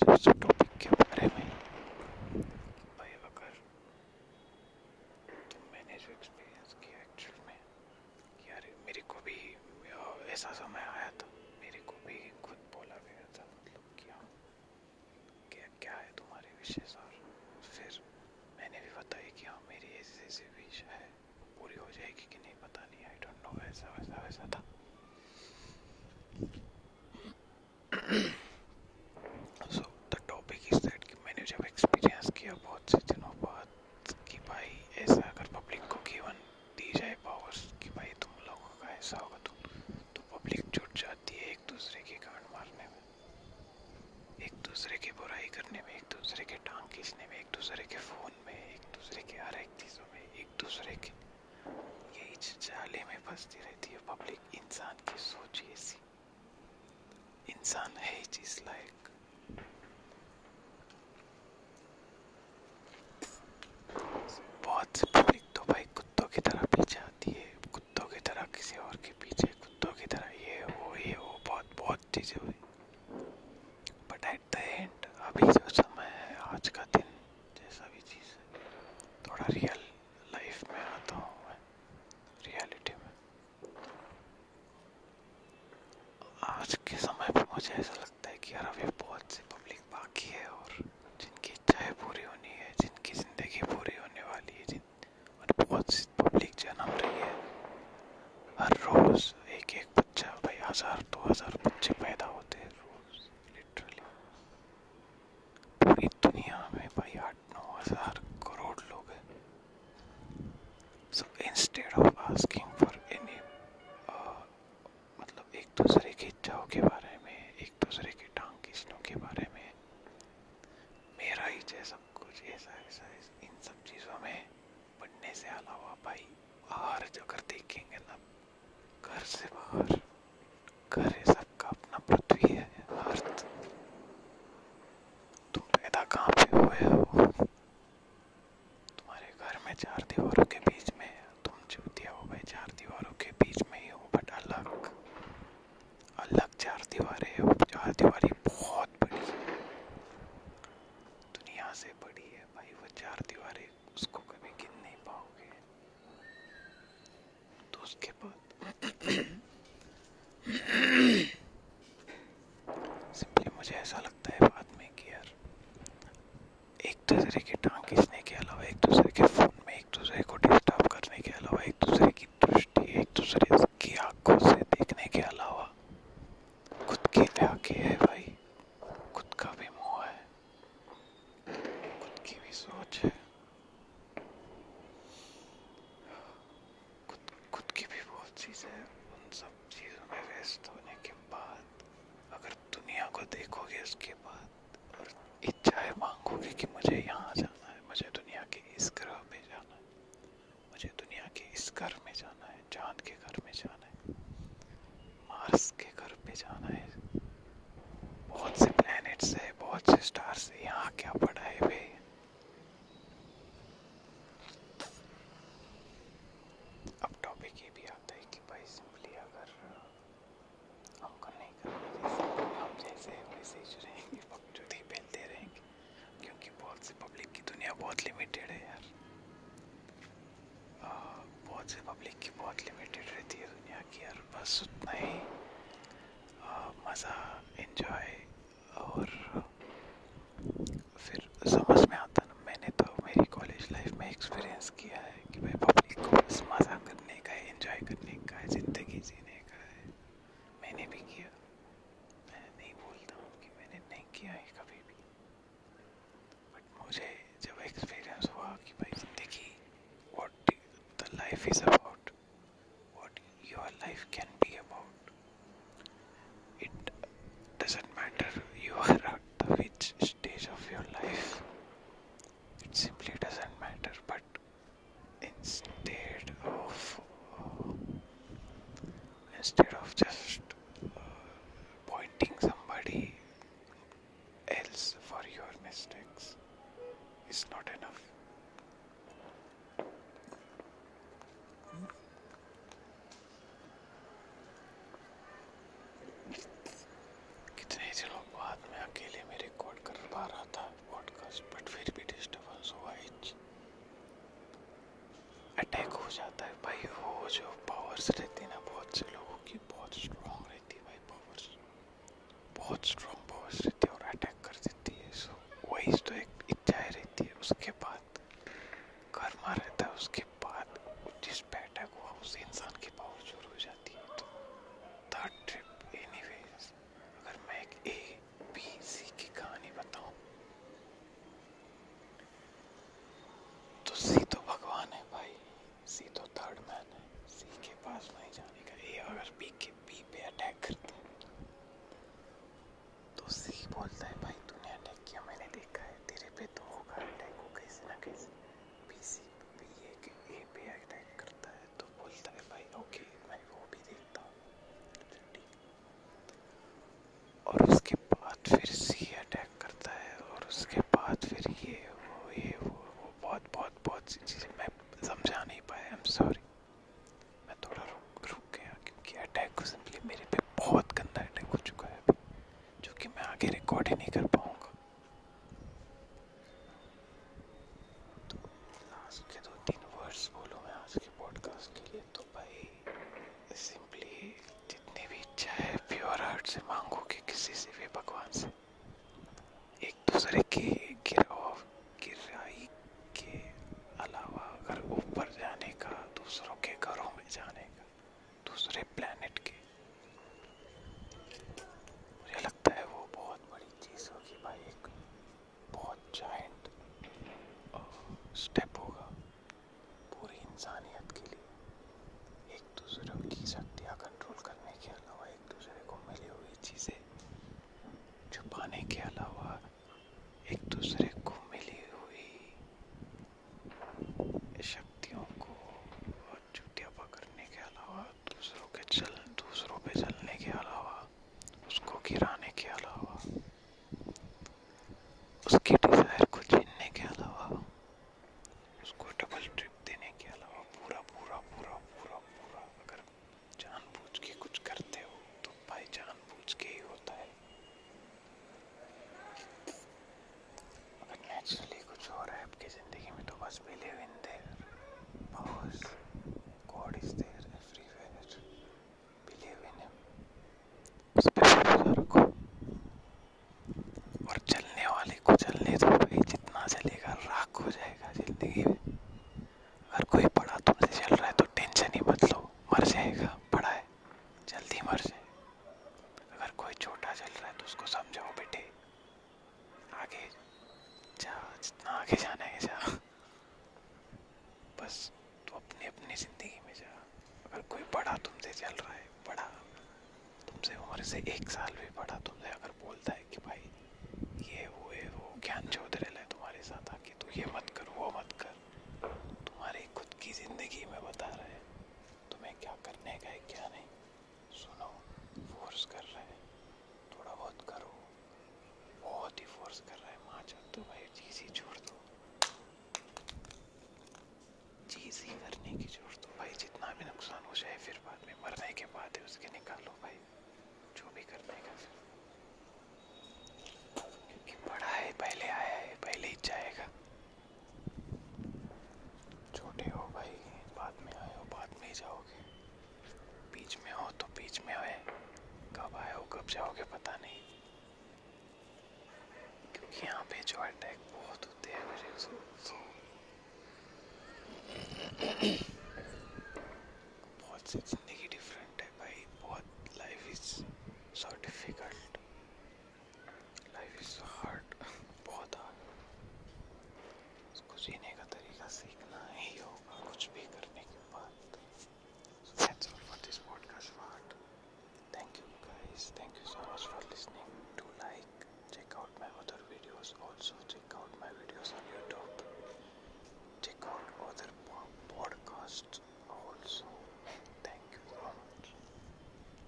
positive सोचती रहती है पब्लिक इंसान की सोच कैसी इंसान है जिस लायक हज़ार बच्चे पैदा होते हैं रोज लिटरली पूरी दुनिया में भाई आठ, नौ हज़ार करोड़ लोग हैं। सो इंस्टेड ऑफ़ आस्किंग से बड़ी है भाई वह चार दीवारें, उसको कभी गिन नहीं पाओगे। तो उसके बाद सिंपली मुझे ऐसा लगता है बाद में कि यार, एक दूसरे के टांग खींचने के अलावा, एक दूसरे के फ़ोन में, एक दूसरे को डिस्टर्ब करने के अलावा, एक दूसरे की दृष्टि, एक दूसरे की आँखों से देखने के अलावा, खुद के लिए आके है घर में जाना है जान के घर में जाना है मार्स के घर पे जाना है। बहुत से प्लैनेट्स है, बहुत से स्टार्स है, यहाँ क्या पड़ा है? भाई बहुत से पब्लिक की बहुत लिमिटेड रहती है दुनिया की और बस उतना ही मज़ा इन्जॉय और फिर समझ में आता ना। मैंने तो मेरी कॉलेज लाइफ में एक्सपीरियंस किया है। instead of ce n'est pas quoi. Et tout ce qui est... आगे जाना है जा। बस तो अपनी अपनी ज़िंदगी में जा। अगर कोई बड़ा तुमसे चल रहा है, बड़ा। तुमसे उम्र से एक साल भी बड़ा तुमसे अगर बोलता है नहीं जाओगे बीच में हो तो बीच में आए कब आए हो कब जाओगे पता नहीं क्योंकि यहाँ पे जो अटैक बहुत होते हैं मेरे सो, तो सो। बहुत से was also taken.